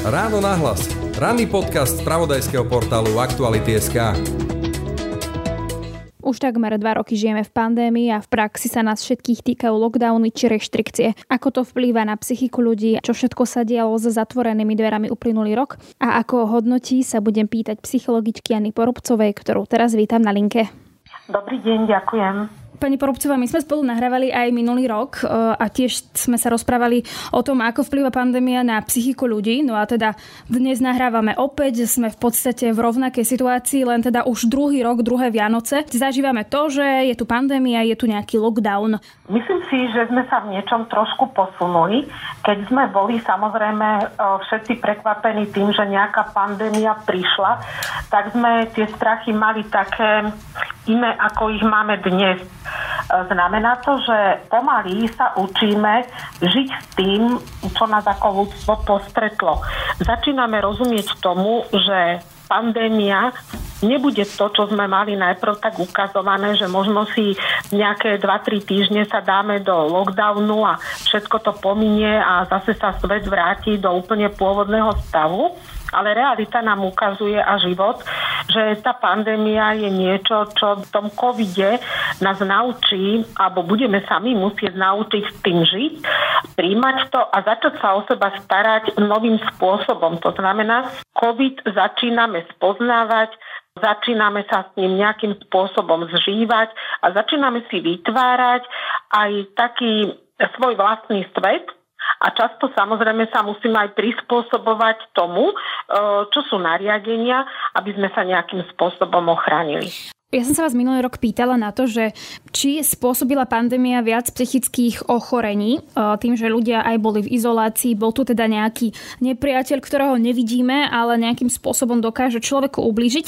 Ráno nahlas. Ranný podcast z pravodajského portálu Aktuality.sk. Už takmer dva roky žijeme v pandémii a v praxi sa nás všetkých týkajú lockdowny či reštrikcie. Ako to vplýva na psychiku ľudí, čo všetko sa dialo za zatvorenými dverami uplynulý rok a ako hodnotí sa budem pýtať psychologičky Jany Porubcovej, ktorú teraz vítam na linke. Dobrý deň, ďakujem. Pani Porobcová, my sme spolu nahrávali aj minulý rok e, a tiež sme sa rozprávali o tom, ako vplyva pandémia na psychiku ľudí. No a teda dnes nahrávame opäť, sme v podstate v rovnakej situácii, len teda už druhý rok, druhé Vianoce. Zažívame to, že je tu pandémia, je tu nejaký lockdown. Myslím si, že sme sa v niečom trošku posunuli, keď sme boli samozrejme e, všetci prekvapení tým, že nejaká pandémia prišla, tak sme tie strachy mali také iné, ako ich máme dnes. Znamená to, že pomaly sa učíme žiť s tým, čo nás ako ľudstvo postretlo. Začíname rozumieť tomu, že pandémia nebude to, čo sme mali najprv tak ukazované, že možno si nejaké 2-3 týždne sa dáme do lockdownu a všetko to pominie a zase sa svet vráti do úplne pôvodného stavu ale realita nám ukazuje a život, že tá pandémia je niečo, čo v tom covide nás naučí, alebo budeme sami musieť naučiť s tým žiť, príjmať to a začať sa o seba starať novým spôsobom. To znamená, covid začíname spoznávať, začíname sa s ním nejakým spôsobom zžívať a začíname si vytvárať aj taký svoj vlastný svet, a často samozrejme sa musíme aj prispôsobovať tomu, e, čo sú nariadenia, aby sme sa nejakým spôsobom ochránili. Ja som sa vás minulý rok pýtala na to, že či spôsobila pandémia viac psychických ochorení, e, tým, že ľudia aj boli v izolácii, bol tu teda nejaký nepriateľ, ktorého nevidíme, ale nejakým spôsobom dokáže človeku ublížiť.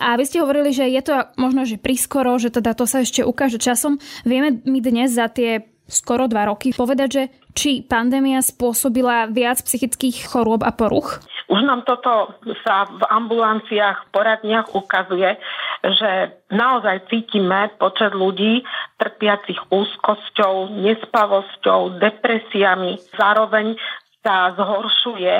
A vy ste hovorili, že je to možno, že priskoro, že teda to sa ešte ukáže časom. Vieme my dnes za tie skoro dva roky povedať, že či pandémia spôsobila viac psychických chorôb a poruch? Už nám toto sa v ambulanciách, poradniach ukazuje, že naozaj cítime počet ľudí trpiacich úzkosťou, nespavosťou, depresiami. Zároveň sa zhoršuje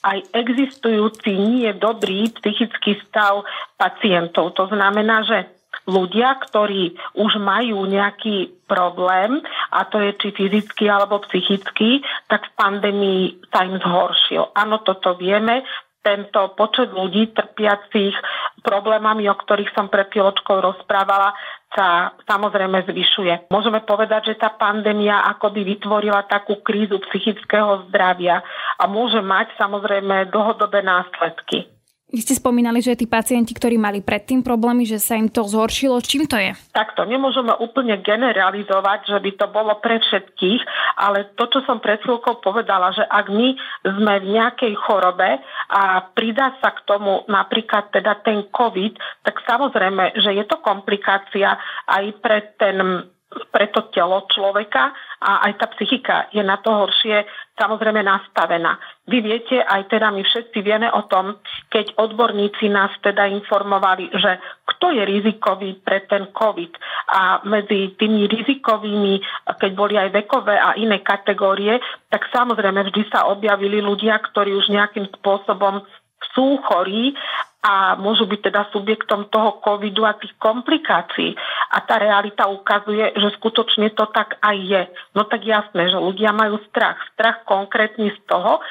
aj existujúci nie dobrý psychický stav pacientov. To znamená, že ľudia, ktorí už majú nejaký problém, a to je či fyzický alebo psychický, tak v pandémii sa im zhoršil. Áno, toto vieme, tento počet ľudí trpiacich problémami, o ktorých som pred chvíľočkou rozprávala, sa samozrejme zvyšuje. Môžeme povedať, že tá pandémia akoby vytvorila takú krízu psychického zdravia a môže mať samozrejme dlhodobé následky. Vy ste spomínali, že tí pacienti, ktorí mali predtým problémy, že sa im to zhoršilo. Čím to je? Takto, nemôžeme úplne generalizovať, že by to bolo pre všetkých, ale to, čo som pred chvíľkou povedala, že ak my sme v nejakej chorobe a pridá sa k tomu napríklad teda ten COVID, tak samozrejme, že je to komplikácia aj pre ten pre to telo človeka a aj tá psychika je na to horšie samozrejme nastavená. Vy viete, aj teda my všetci vieme o tom, keď odborníci nás teda informovali, že kto je rizikový pre ten COVID. A medzi tými rizikovými, keď boli aj vekové a iné kategórie, tak samozrejme vždy sa objavili ľudia, ktorí už nejakým spôsobom sú chorí a môžu byť teda subjektom toho covidu a tých komplikácií. A tá realita ukazuje, že skutočne to tak aj je. No tak jasné, že ľudia majú strach. Strach konkrétny z toho,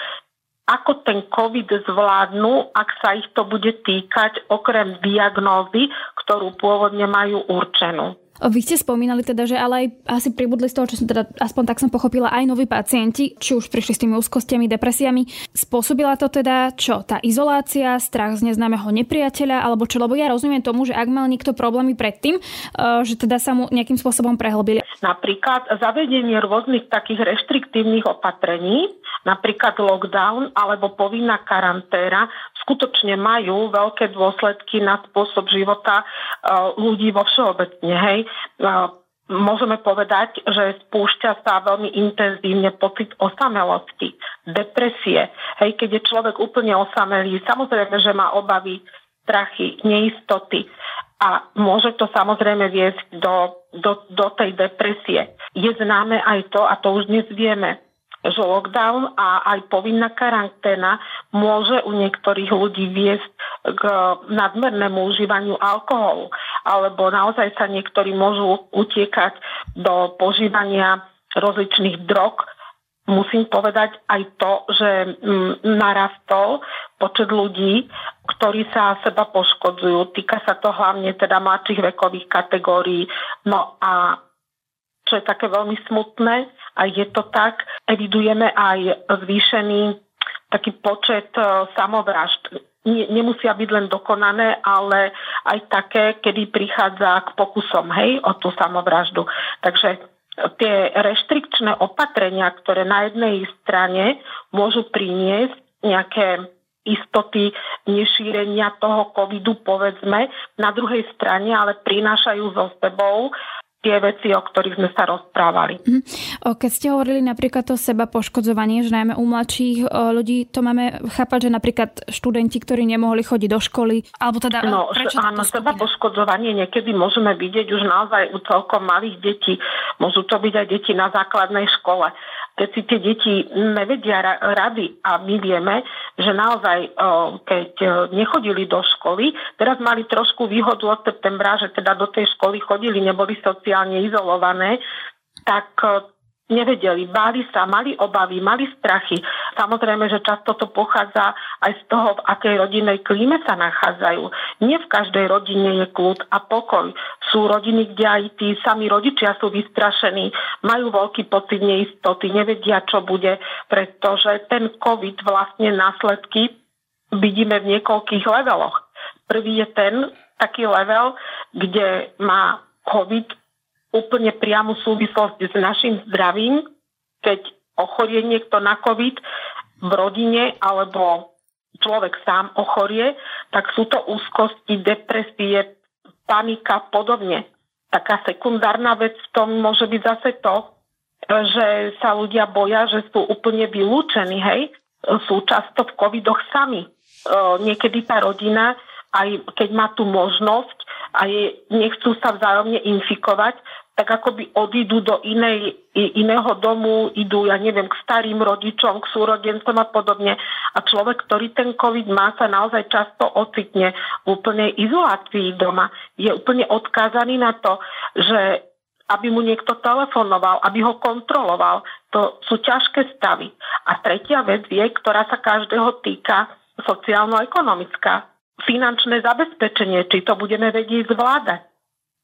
ako ten COVID zvládnu, ak sa ich to bude týkať, okrem diagnózy, ktorú pôvodne majú určenú. Vy ste spomínali teda, že ale aj asi pribudli z toho, čo som teda, aspoň tak som pochopila, aj noví pacienti, či už prišli s tými úzkostiami, depresiami. Spôsobila to teda čo? Tá izolácia, strach z neznámeho nepriateľa, alebo čo? Lebo ja rozumiem tomu, že ak mal niekto problémy predtým, eh, že teda sa mu nejakým spôsobom prehlbili. Napríklad zavedenie rôznych takých reštriktívnych opatrení, napríklad lockdown alebo povinná karanténa, skutočne majú veľké dôsledky na spôsob života eh, ľudí vo všeobecne. Hej môžeme povedať, že spúšťa sa veľmi intenzívne pocit osamelosti, depresie. Hej, keď je človek úplne osamelý, samozrejme, že má obavy, strachy, neistoty a môže to samozrejme viesť do, do, do tej depresie. Je známe aj to, a to už dnes vieme, že lockdown a aj povinná karanténa môže u niektorých ľudí viesť k nadmernému užívaniu alkoholu. Alebo naozaj sa niektorí môžu utiekať do požívania rozličných drog. Musím povedať aj to, že mm, narastol počet ľudí, ktorí sa seba poškodzujú. Týka sa to hlavne teda mladších vekových kategórií. No a čo je také veľmi smutné, a je to tak, evidujeme aj zvýšený taký počet e, samovražd. Nemusia byť len dokonané, ale aj také, kedy prichádza k pokusom hej, o tú samovraždu. Takže tie reštrikčné opatrenia, ktoré na jednej strane môžu priniesť nejaké istoty nešírenia toho covidu, povedzme, na druhej strane ale prinášajú so sebou tie veci, o ktorých sme sa rozprávali. Mhm. Keď ste hovorili napríklad o seba poškodzovanie, že najmä u mladších ľudí, to máme chápať, že napríklad študenti, ktorí nemohli chodiť do školy, alebo teda... No, prečo áno, seba poškodzovanie niekedy môžeme vidieť už naozaj u celkom malých detí. Môžu to byť aj deti na základnej škole keď si tie deti nevedia rady a my vieme, že naozaj, keď e, nechodili do školy, teraz mali trošku výhodu od septembra, že teda do tej školy chodili, neboli sociálne izolované, tak e, nevedeli, báli sa, mali obavy, mali strachy. Samozrejme, že často to pochádza aj z toho, v akej rodinnej klíme sa nachádzajú. Nie v každej rodine je kľud a pokoj. Sú rodiny, kde aj tí sami rodičia sú vystrašení, majú veľký pocit neistoty, nevedia, čo bude, pretože ten COVID vlastne následky vidíme v niekoľkých leveloch. Prvý je ten taký level, kde má COVID úplne priamu súvislosť s našim zdravím, keď ochorie niekto na COVID v rodine alebo človek sám ochorie, tak sú to úzkosti, depresie, panika podobne. Taká sekundárna vec v tom môže byť zase to, že sa ľudia boja, že sú úplne vylúčení, hej, sú často v covidoch sami. E, niekedy tá rodina, aj keď má tú možnosť, aj nechcú sa vzájomne infikovať, tak akoby odídu do inej, iného domu, idú, ja neviem, k starým rodičom, k súrodencom a podobne. A človek, ktorý ten COVID má, sa naozaj často ocitne v úplnej izolácii doma. Je úplne odkázaný na to, že aby mu niekto telefonoval, aby ho kontroloval. To sú ťažké stavy. A tretia vec je, ktorá sa každého týka, sociálno-ekonomická. Finančné zabezpečenie, či to budeme vedieť zvládať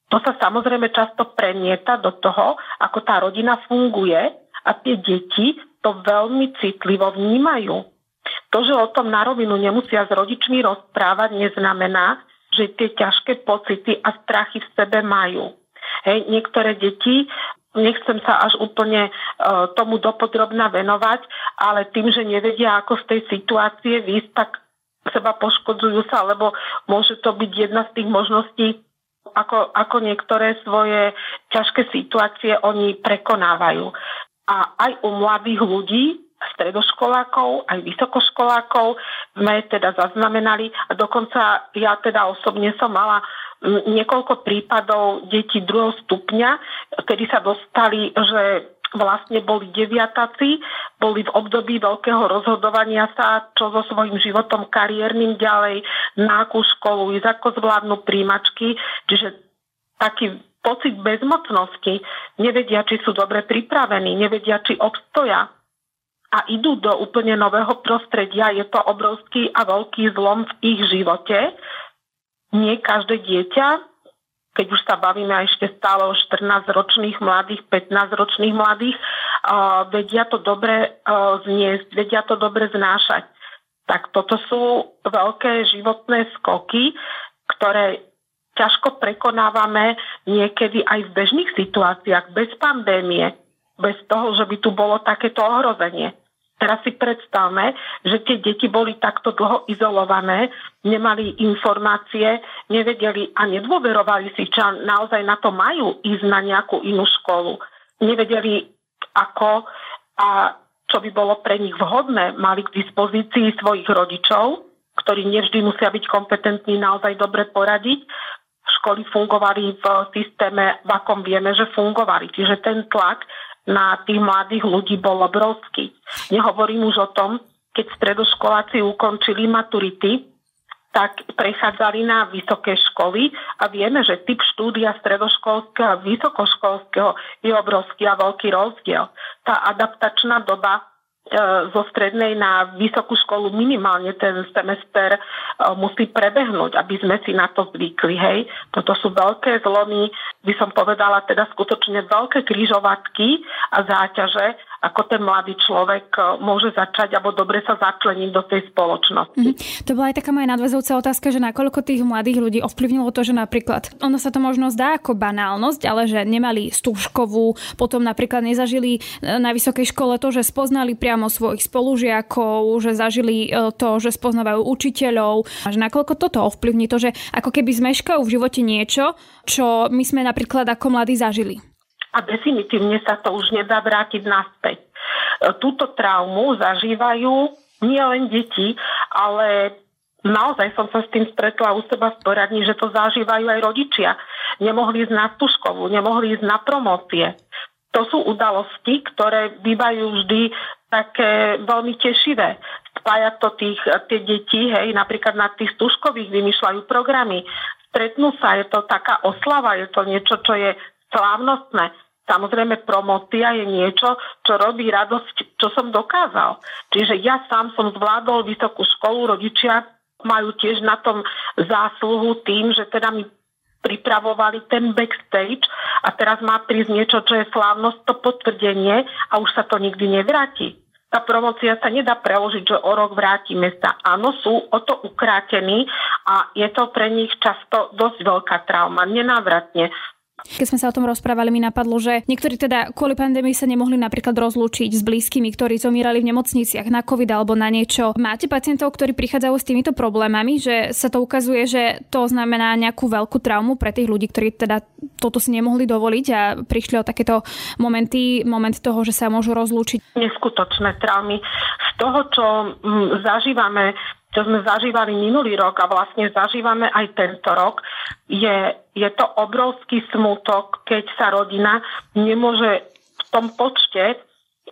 to sa samozrejme často premieta do toho, ako tá rodina funguje a tie deti to veľmi citlivo vnímajú. To, že o tom na rovinu nemusia s rodičmi rozprávať, neznamená, že tie ťažké pocity a strachy v sebe majú. Hej, niektoré deti nechcem sa až úplne uh, tomu dopodrobná venovať, ale tým, že nevedia, ako z tej situácie výsť, tak seba poškodzujú sa, lebo môže to byť jedna z tých možností ako, ako niektoré svoje ťažké situácie oni prekonávajú. A aj u mladých ľudí, stredoškolákov, aj vysokoškolákov sme teda zaznamenali a dokonca ja teda osobne som mala niekoľko prípadov detí druhého stupňa, kedy sa dostali, že vlastne boli deviatáci, boli v období veľkého rozhodovania sa, čo so svojím životom kariérnym ďalej, na akú školu ísť, ako zvládnu príjmačky, čiže taký pocit bezmocnosti, nevedia, či sú dobre pripravení, nevedia, či obstoja a idú do úplne nového prostredia. Je to obrovský a veľký zlom v ich živote. Nie každé dieťa keď už sa bavíme ešte stále o 14-ročných mladých, 15-ročných mladých, uh, vedia to dobre uh, zniesť, vedia to dobre znášať. Tak toto sú veľké životné skoky, ktoré ťažko prekonávame niekedy aj v bežných situáciách, bez pandémie, bez toho, že by tu bolo takéto ohrozenie. Teraz si predstavme, že tie deti boli takto dlho izolované, nemali informácie, nevedeli a nedôverovali si, čo naozaj na to majú ísť na nejakú inú školu. Nevedeli ako a čo by bolo pre nich vhodné, mali k dispozícii svojich rodičov, ktorí nevždy musia byť kompetentní naozaj dobre poradiť. Školy fungovali v systéme, v akom vieme, že fungovali. Čiže ten tlak na tých mladých ľudí bol obrovský. Nehovorím už o tom, keď stredoškoláci ukončili maturity, tak prechádzali na vysoké školy a vieme, že typ štúdia stredoškolského a vysokoškolského je obrovský a veľký rozdiel. Tá adaptačná doba E, zo strednej na vysokú školu minimálne ten semester e, musí prebehnúť, aby sme si na to zvykli. Hej. Toto sú veľké zlomy, by som povedala teda skutočne veľké kryžovatky a záťaže, ako ten mladý človek e, môže začať alebo dobre sa začleniť do tej spoločnosti. Mm-hmm. To bola aj taká moja nadväzujúca otázka, že nakoľko tých mladých ľudí ovplyvnilo to, že napríklad ono sa to možno zdá ako banálnosť, ale že nemali stúžkovú, potom napríklad nezažili na vysokej škole to, že spoznali priamo svojich spolužiakov, že zažili e, to, že spoznávajú učiteľov a že nakoľko toto ovplyvní to, že ako keby zmeškajú v živote niečo, čo my sme napríklad ako mladí zažili a definitívne sa to už nedá vrátiť naspäť. E, túto traumu zažívajú nie len deti, ale naozaj som sa s tým stretla u seba v poradni, že to zažívajú aj rodičia. Nemohli ísť na stužkovú, nemohli ísť na promócie. To sú udalosti, ktoré bývajú vždy také veľmi tešivé. Spája to tých, tie deti, hej, napríklad na tých stužkových vymýšľajú programy. Stretnú sa, je to taká oslava, je to niečo, čo je slávnostné. Samozrejme, promocia je niečo, čo robí radosť, čo som dokázal. Čiže ja sám som zvládol vysokú školu, rodičia majú tiež na tom zásluhu tým, že teda mi pripravovali ten backstage a teraz má prísť niečo, čo je slávnosť, to potvrdenie a už sa to nikdy nevráti. Tá promocia sa nedá preložiť, že o rok vrátime sa. Áno, sú o to ukrátení a je to pre nich často dosť veľká trauma, nenávratne. Keď sme sa o tom rozprávali, mi napadlo, že niektorí teda kvôli pandémii sa nemohli napríklad rozlúčiť s blízkymi, ktorí zomírali v nemocniciach na COVID alebo na niečo. Máte pacientov, ktorí prichádzajú s týmito problémami, že sa to ukazuje, že to znamená nejakú veľkú traumu pre tých ľudí, ktorí teda toto si nemohli dovoliť a prišli o takéto momenty, moment toho, že sa môžu rozlúčiť. Neskutočné traumy. Z toho, čo mm, zažívame čo sme zažívali minulý rok a vlastne zažívame aj tento rok, je, je to obrovský smutok, keď sa rodina nemôže v tom počte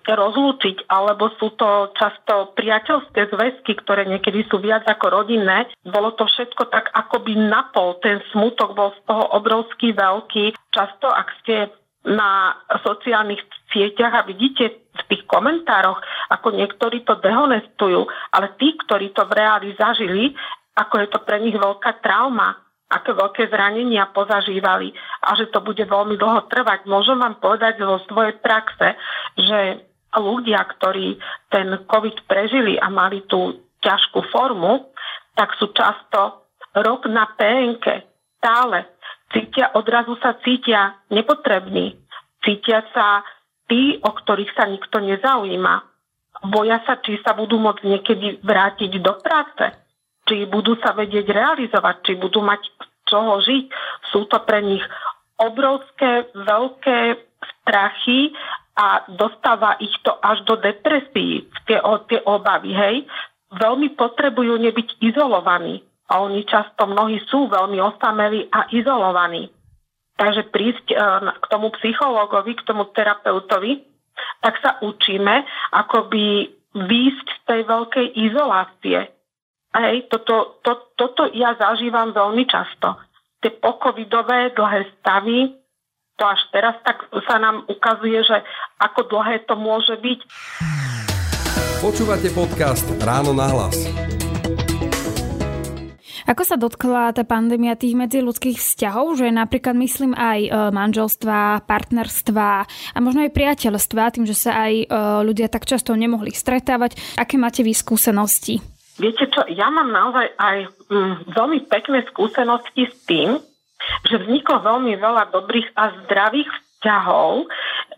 rozlúčiť, alebo sú to často priateľské zväzky, ktoré niekedy sú viac ako rodinné. Bolo to všetko tak akoby napol, ten smutok bol z toho obrovský veľký. Často, ak ste na sociálnych sieťach a vidíte v tých komentároch, ako niektorí to dehonestujú, ale tí, ktorí to v reáli zažili, ako je to pre nich veľká trauma, aké veľké zranenia pozažívali a že to bude veľmi dlho trvať. Môžem vám povedať zo svojej praxe, že ľudia, ktorí ten COVID prežili a mali tú ťažkú formu, tak sú často rok na PNK, stále cítia, odrazu sa cítia nepotrební, cítia sa tí, o ktorých sa nikto nezaujíma. Boja sa, či sa budú môcť niekedy vrátiť do práce, či budú sa vedieť realizovať, či budú mať čoho žiť. Sú to pre nich obrovské, veľké strachy a dostáva ich to až do depresí, tie, tie obavy, hej. Veľmi potrebujú nebyť izolovaní a oni často mnohí sú veľmi osamelí a izolovaní. Takže prísť e, k tomu psychológovi, k tomu terapeutovi, tak sa učíme akoby výjsť z tej veľkej izolácie. Hej, toto, to, toto ja zažívam veľmi často. Tie pokovidové dlhé stavy, to až teraz tak sa nám ukazuje, že ako dlhé to môže byť. Počúvate podcast Ráno na hlas. Ako sa dotkla tá pandémia tých medziludských vzťahov, že napríklad myslím aj e, manželstva, partnerstva a možno aj priateľstva, tým, že sa aj e, ľudia tak často nemohli stretávať. Aké máte vy skúsenosti? Viete čo, ja mám naozaj aj mm, veľmi pekné skúsenosti s tým, že vzniklo veľmi veľa dobrých a zdravých vzťahov,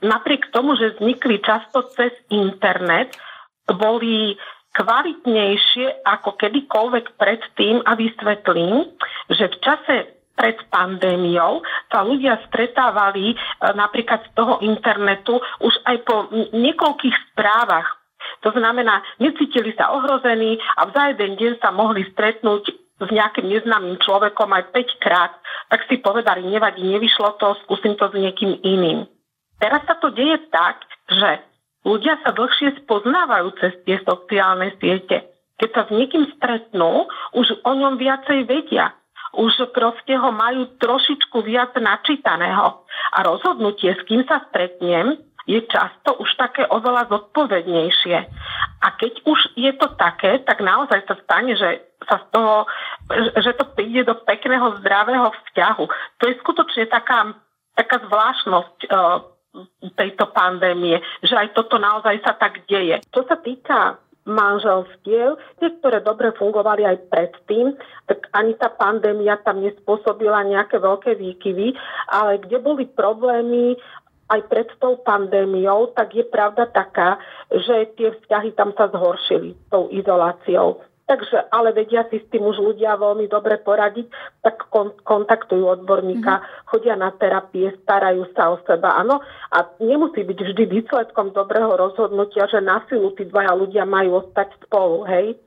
napriek tomu, že vznikli často cez internet, boli kvalitnejšie ako kedykoľvek predtým a vysvetlím, že v čase pred pandémiou sa ľudia stretávali e, napríklad z toho internetu už aj po niekoľkých správach. To znamená, necítili sa ohrození a za jeden deň sa mohli stretnúť s nejakým neznámym človekom aj 5 krát. Tak si povedali, nevadí, nevyšlo to, skúsim to s niekým iným. Teraz sa to deje tak, že ľudia sa dlhšie spoznávajú cez tie sociálne siete. Keď sa s niekým stretnú, už o ňom viacej vedia. Už proste ho majú trošičku viac načítaného. A rozhodnutie, s kým sa stretnem, je často už také oveľa zodpovednejšie. A keď už je to také, tak naozaj sa stane, že sa z toho, že to príde do pekného, zdravého vzťahu. To je skutočne taká, taká zvláštnosť uh, tejto pandémie, že aj toto naozaj sa tak deje. Čo sa týka manželstiev, tie, ktoré dobre fungovali aj predtým, tak ani tá pandémia tam nespôsobila nejaké veľké výkyvy, ale kde boli problémy aj pred tou pandémiou, tak je pravda taká, že tie vzťahy tam sa zhoršili tou izoláciou. Takže, ale vedia si s tým už ľudia veľmi dobre poradiť, tak kon- kontaktujú odborníka, mm-hmm. chodia na terapie, starajú sa o seba, áno. A nemusí byť vždy výsledkom dobrého rozhodnutia, že na silu tí dvaja ľudia majú ostať spolu, hej.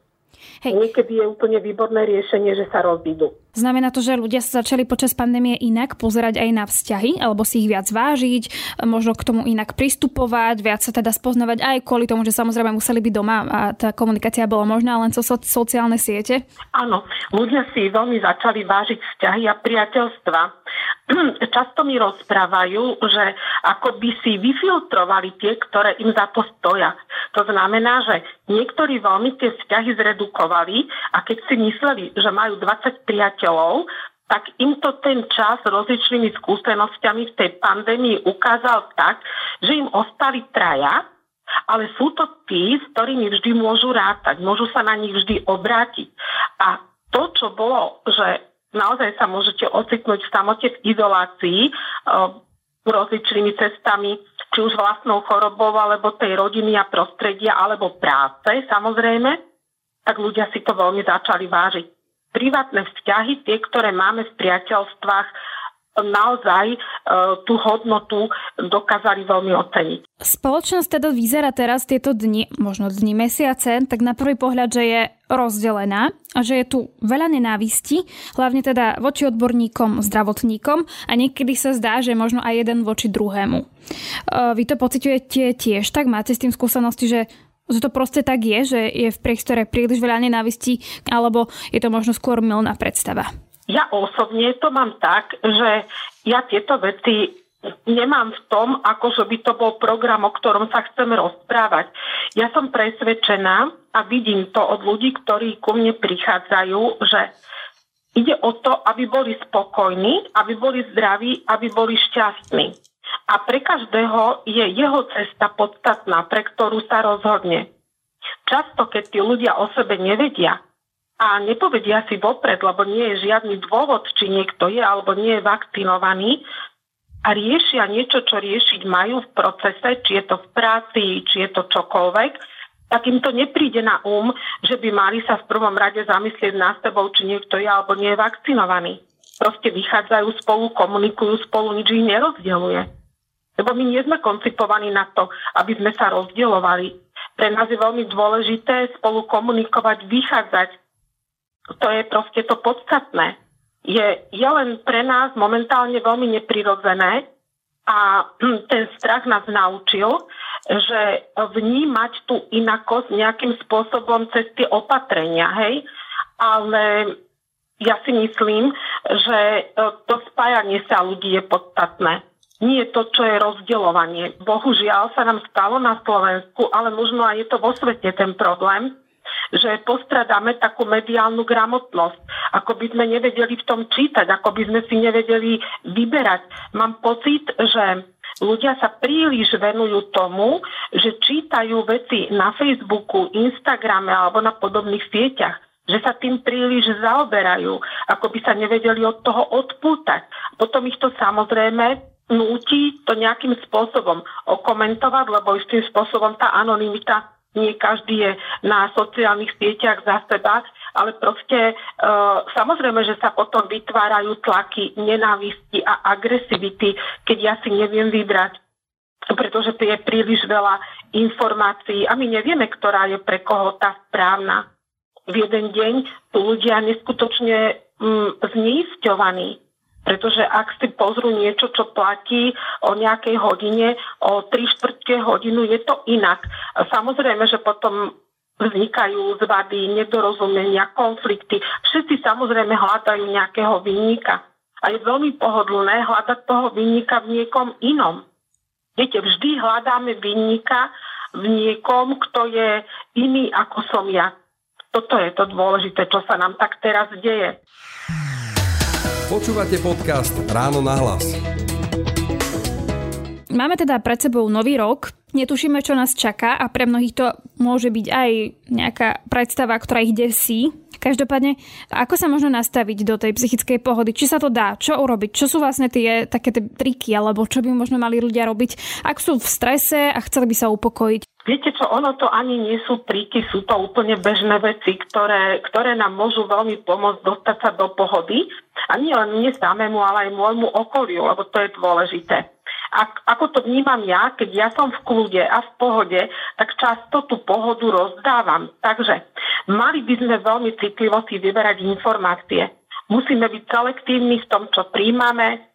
Hej. Niekedy je úplne výborné riešenie, že sa rozídu. Znamená to, že ľudia sa začali počas pandémie inak pozerať aj na vzťahy, alebo si ich viac vážiť, možno k tomu inak pristupovať, viac sa teda spoznávať aj kvôli tomu, že samozrejme museli byť doma a tá komunikácia bola možná len cez so, sociálne siete? Áno, ľudia si veľmi začali vážiť vzťahy a priateľstva. Často mi rozprávajú, že ako by si vyfiltrovali tie, ktoré im za to stoja. To znamená, že niektorí veľmi tie vzťahy zredukovali a keď si mysleli, že majú 20 priateľov, učiteľov, tak im to ten čas rozličnými skúsenosťami v tej pandémii ukázal tak, že im ostali traja, ale sú to tí, s ktorými vždy môžu rátať, môžu sa na nich vždy obrátiť. A to, čo bolo, že naozaj sa môžete ocitnúť v samote v izolácii e, rozličnými cestami, či už vlastnou chorobou, alebo tej rodiny a prostredia, alebo práce, samozrejme, tak ľudia si to veľmi začali vážiť privátne vzťahy, tie, ktoré máme v priateľstvách, naozaj e, tú hodnotu dokázali veľmi oceniť. Spoločnosť teda vyzerá teraz tieto dni, možno dni, mesiace, tak na prvý pohľad, že je rozdelená a že je tu veľa nenávisti, hlavne teda voči odborníkom, zdravotníkom a niekedy sa zdá, že možno aj jeden voči druhému. E, vy to pociťujete tiež tak? Máte s tým skúsenosti, že že to proste tak je, že je v priestore príliš veľa nenávistí, alebo je to možno skôr milná predstava? Ja osobne to mám tak, že ja tieto veci nemám v tom, ako že by to bol program, o ktorom sa chceme rozprávať. Ja som presvedčená a vidím to od ľudí, ktorí ku mne prichádzajú, že ide o to, aby boli spokojní, aby boli zdraví, aby boli šťastní a pre každého je jeho cesta podstatná, pre ktorú sa rozhodne. Často, keď tí ľudia o sebe nevedia a nepovedia si vopred, lebo nie je žiadny dôvod, či niekto je alebo nie je vakcinovaný, a riešia niečo, čo riešiť majú v procese, či je to v práci, či je to čokoľvek, tak im to nepríde na um, že by mali sa v prvom rade zamyslieť na sebou, či niekto je alebo nie je vakcinovaný. Proste vychádzajú spolu, komunikujú spolu, nič ich nerozdieluje. Lebo my nie sme koncipovaní na to, aby sme sa rozdielovali. Pre nás je veľmi dôležité spolu komunikovať, vychádzať. To je proste to podstatné. Je, je len pre nás momentálne veľmi neprirodzené a ten strach nás naučil, že vnímať tú inakosť nejakým spôsobom cez tie opatrenia, hej? Ale ja si myslím, že to spájanie sa ľudí je podstatné nie to, čo je rozdeľovanie. Bohužiaľ sa nám stalo na Slovensku, ale možno aj je to vo svete ten problém, že postradáme takú mediálnu gramotnosť, ako by sme nevedeli v tom čítať, ako by sme si nevedeli vyberať. Mám pocit, že ľudia sa príliš venujú tomu, že čítajú veci na Facebooku, Instagrame alebo na podobných sieťach že sa tým príliš zaoberajú, ako by sa nevedeli od toho odpútať. Potom ich to samozrejme núti to nejakým spôsobom okomentovať, lebo istým spôsobom tá anonimita nie každý je na sociálnych sieťach za seba, ale proste e, samozrejme, že sa potom vytvárajú tlaky nenávisti a agresivity, keď ja si neviem vybrať, pretože to je príliš veľa informácií a my nevieme, ktorá je pre koho tá správna. V jeden deň tu ľudia neskutočne mm, zneisťovaní Pretože ak si pozrú niečo, čo platí o nejakej hodine, o 3 štvrtke hodinu, je to inak. Samozrejme, že potom vznikajú zvady, nedorozumenia, konflikty. Všetci samozrejme hľadajú nejakého vinníka. A je veľmi pohodlné hľadať toho vinníka v niekom inom. Viete, vždy hľadáme vinníka v niekom, kto je iný ako som ja. Toto je to dôležité, čo sa nám tak teraz deje. Počúvate podcast Ráno na hlas. Máme teda pred sebou nový rok, netušíme, čo nás čaká a pre mnohých to môže byť aj nejaká predstava, ktorá ich desí. Každopádne, ako sa možno nastaviť do tej psychickej pohody? Či sa to dá? Čo urobiť? Čo sú vlastne tie také tie triky, alebo čo by možno mali ľudia robiť, ak sú v strese a chceli by sa upokojiť? Viete čo, ono to ani nie sú triky, sú to úplne bežné veci, ktoré, ktoré nám môžu veľmi pomôcť dostať sa do pohody. A nie len mne samému, ale aj môjmu okoliu, lebo to je dôležité. Ak, ako to vnímam ja, keď ja som v kľude a v pohode, tak často tú pohodu rozdávam. Takže mali by sme veľmi citlivo si vyberať informácie. Musíme byť selektívni v tom, čo príjmame,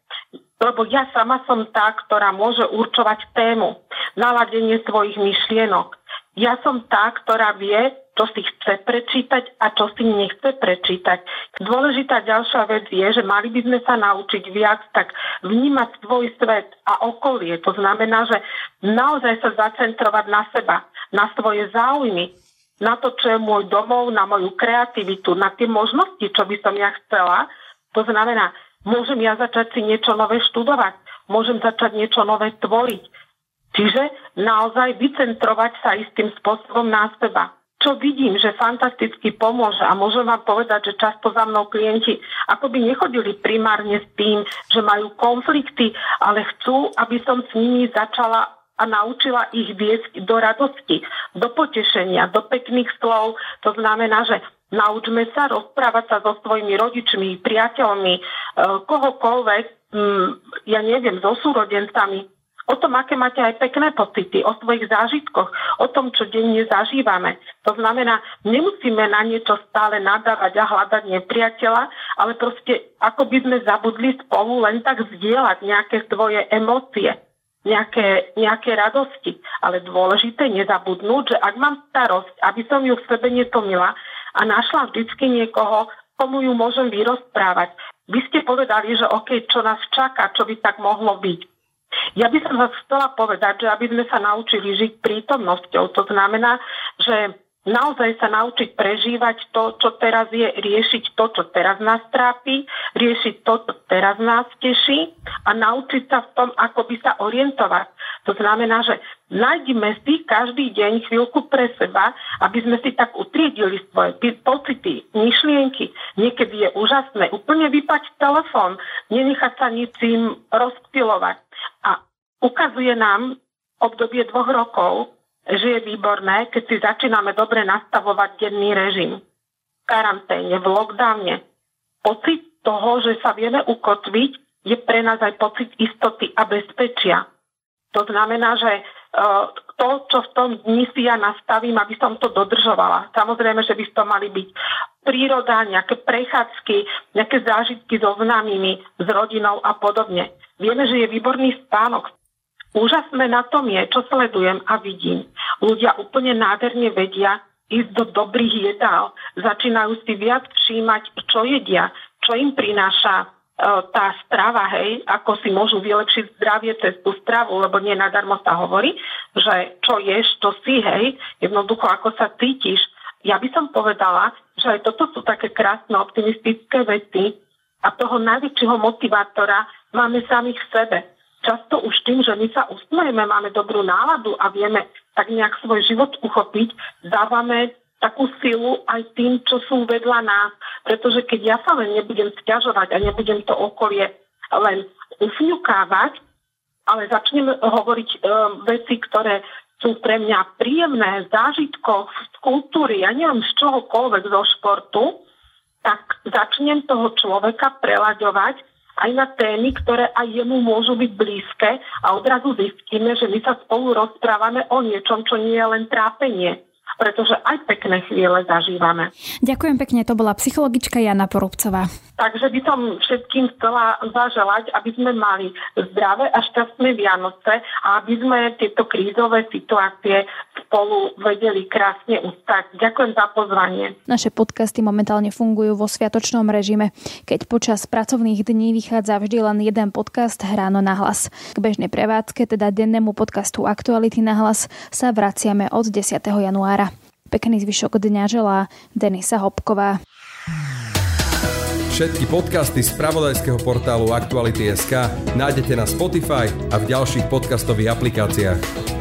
lebo ja sama som tá, ktorá môže určovať tému, naladenie svojich myšlienok. Ja som tá, ktorá vie, čo si chce prečítať a čo si nechce prečítať. Dôležitá ďalšia vec je, že mali by sme sa naučiť viac tak vnímať svoj svet a okolie. To znamená, že naozaj sa zacentrovať na seba, na svoje záujmy, na to, čo je môj domov, na moju kreativitu, na tie možnosti, čo by som ja chcela. To znamená, Môžem ja začať si niečo nové študovať, môžem začať niečo nové tvoriť. Čiže naozaj vycentrovať sa istým spôsobom na seba. Čo vidím, že fantasticky pomôže a môžem vám povedať, že často za mnou klienti akoby nechodili primárne s tým, že majú konflikty, ale chcú, aby som s nimi začala a naučila ich viesť do radosti, do potešenia, do pekných slov. To znamená, že Naučme sa rozprávať sa so svojimi rodičmi, priateľmi, e, kohokoľvek, mm, ja neviem, so súrodencami, o tom, aké máte aj pekné pocity, o svojich zážitkoch, o tom, čo denne zažívame. To znamená, nemusíme na niečo stále nadávať a hľadať nepriateľa, ale proste ako by sme zabudli spolu len tak zdieľať nejaké svoje emócie, nejaké, nejaké radosti. Ale dôležité nezabudnúť, že ak mám starosť, aby som ju v sebe netomila, a našla vždycky niekoho, komu ju môžem vyrozprávať. Vy ste povedali, že OK, čo nás čaká, čo by tak mohlo byť. Ja by som vás chcela povedať, že aby sme sa naučili žiť prítomnosťou. To znamená, že naozaj sa naučiť prežívať to, čo teraz je, riešiť to, čo teraz nás trápi, riešiť to, čo teraz nás teší a naučiť sa v tom, ako by sa orientovať. To znamená, že nájdime si každý deň chvíľku pre seba, aby sme si tak utriedili svoje pocity, myšlienky. Niekedy je úžasné úplne vypať telefón, nenechať sa ničím rozptilovať. Ukazuje nám obdobie dvoch rokov, že je výborné, keď si začíname dobre nastavovať denný režim. V karanténe, v lockdowne. Pocit toho, že sa vieme ukotviť, je pre nás aj pocit istoty a bezpečia. To znamená, že e, to, čo v tom dni si ja nastavím, aby som to dodržovala. Samozrejme, že by to mali byť príroda, nejaké prechádzky, nejaké zážitky so známymi, s rodinou a podobne. Vieme, že je výborný spánok. Úžasné na tom je, čo sledujem a vidím. Ľudia úplne nádherne vedia ísť do dobrých jedál. Začínajú si viac všímať, čo jedia, čo im prináša e, tá strava, hej, ako si môžu vylepšiť zdravie cez tú stravu, lebo nie nadarmo sa hovorí, že čo ješ, to si, hej, jednoducho ako sa cítiš. Ja by som povedala, že aj toto sú také krásne optimistické veci a toho najväčšieho motivátora máme sami v sebe často už tým, že my sa usmejeme, máme dobrú náladu a vieme tak nejak svoj život uchopiť, dávame takú silu aj tým, čo sú vedľa nás. Pretože keď ja sa len nebudem stiažovať a nebudem to okolie len ufňukávať, ale začnem hovoriť e, veci, ktoré sú pre mňa príjemné, zážitko z kultúry, ja neviem z čohokoľvek zo športu, tak začnem toho človeka prelaďovať aj na témy, ktoré aj jemu môžu byť blízke a odrazu zistíme, že my sa spolu rozprávame o niečom, čo nie je len trápenie, pretože aj pekné chvíle zažívame. Ďakujem pekne, to bola psychologička Jana Porubcová. Takže by som všetkým chcela zaželať, aby sme mali zdravé a šťastné Vianoce a aby sme tieto krízové situácie spolu vedeli krásne ustať. Ďakujem za pozvanie. Naše podcasty momentálne fungujú vo sviatočnom režime, keď počas pracovných dní vychádza vždy len jeden podcast Ráno na hlas. K bežnej prevádzke, teda dennému podcastu Aktuality na hlas, sa vraciame od 10. januára. Pekný zvyšok dňa želá Denisa Hopková. Všetky podcasty z pravodajského portálu Aktuality.sk nájdete na Spotify a v ďalších podcastových aplikáciách.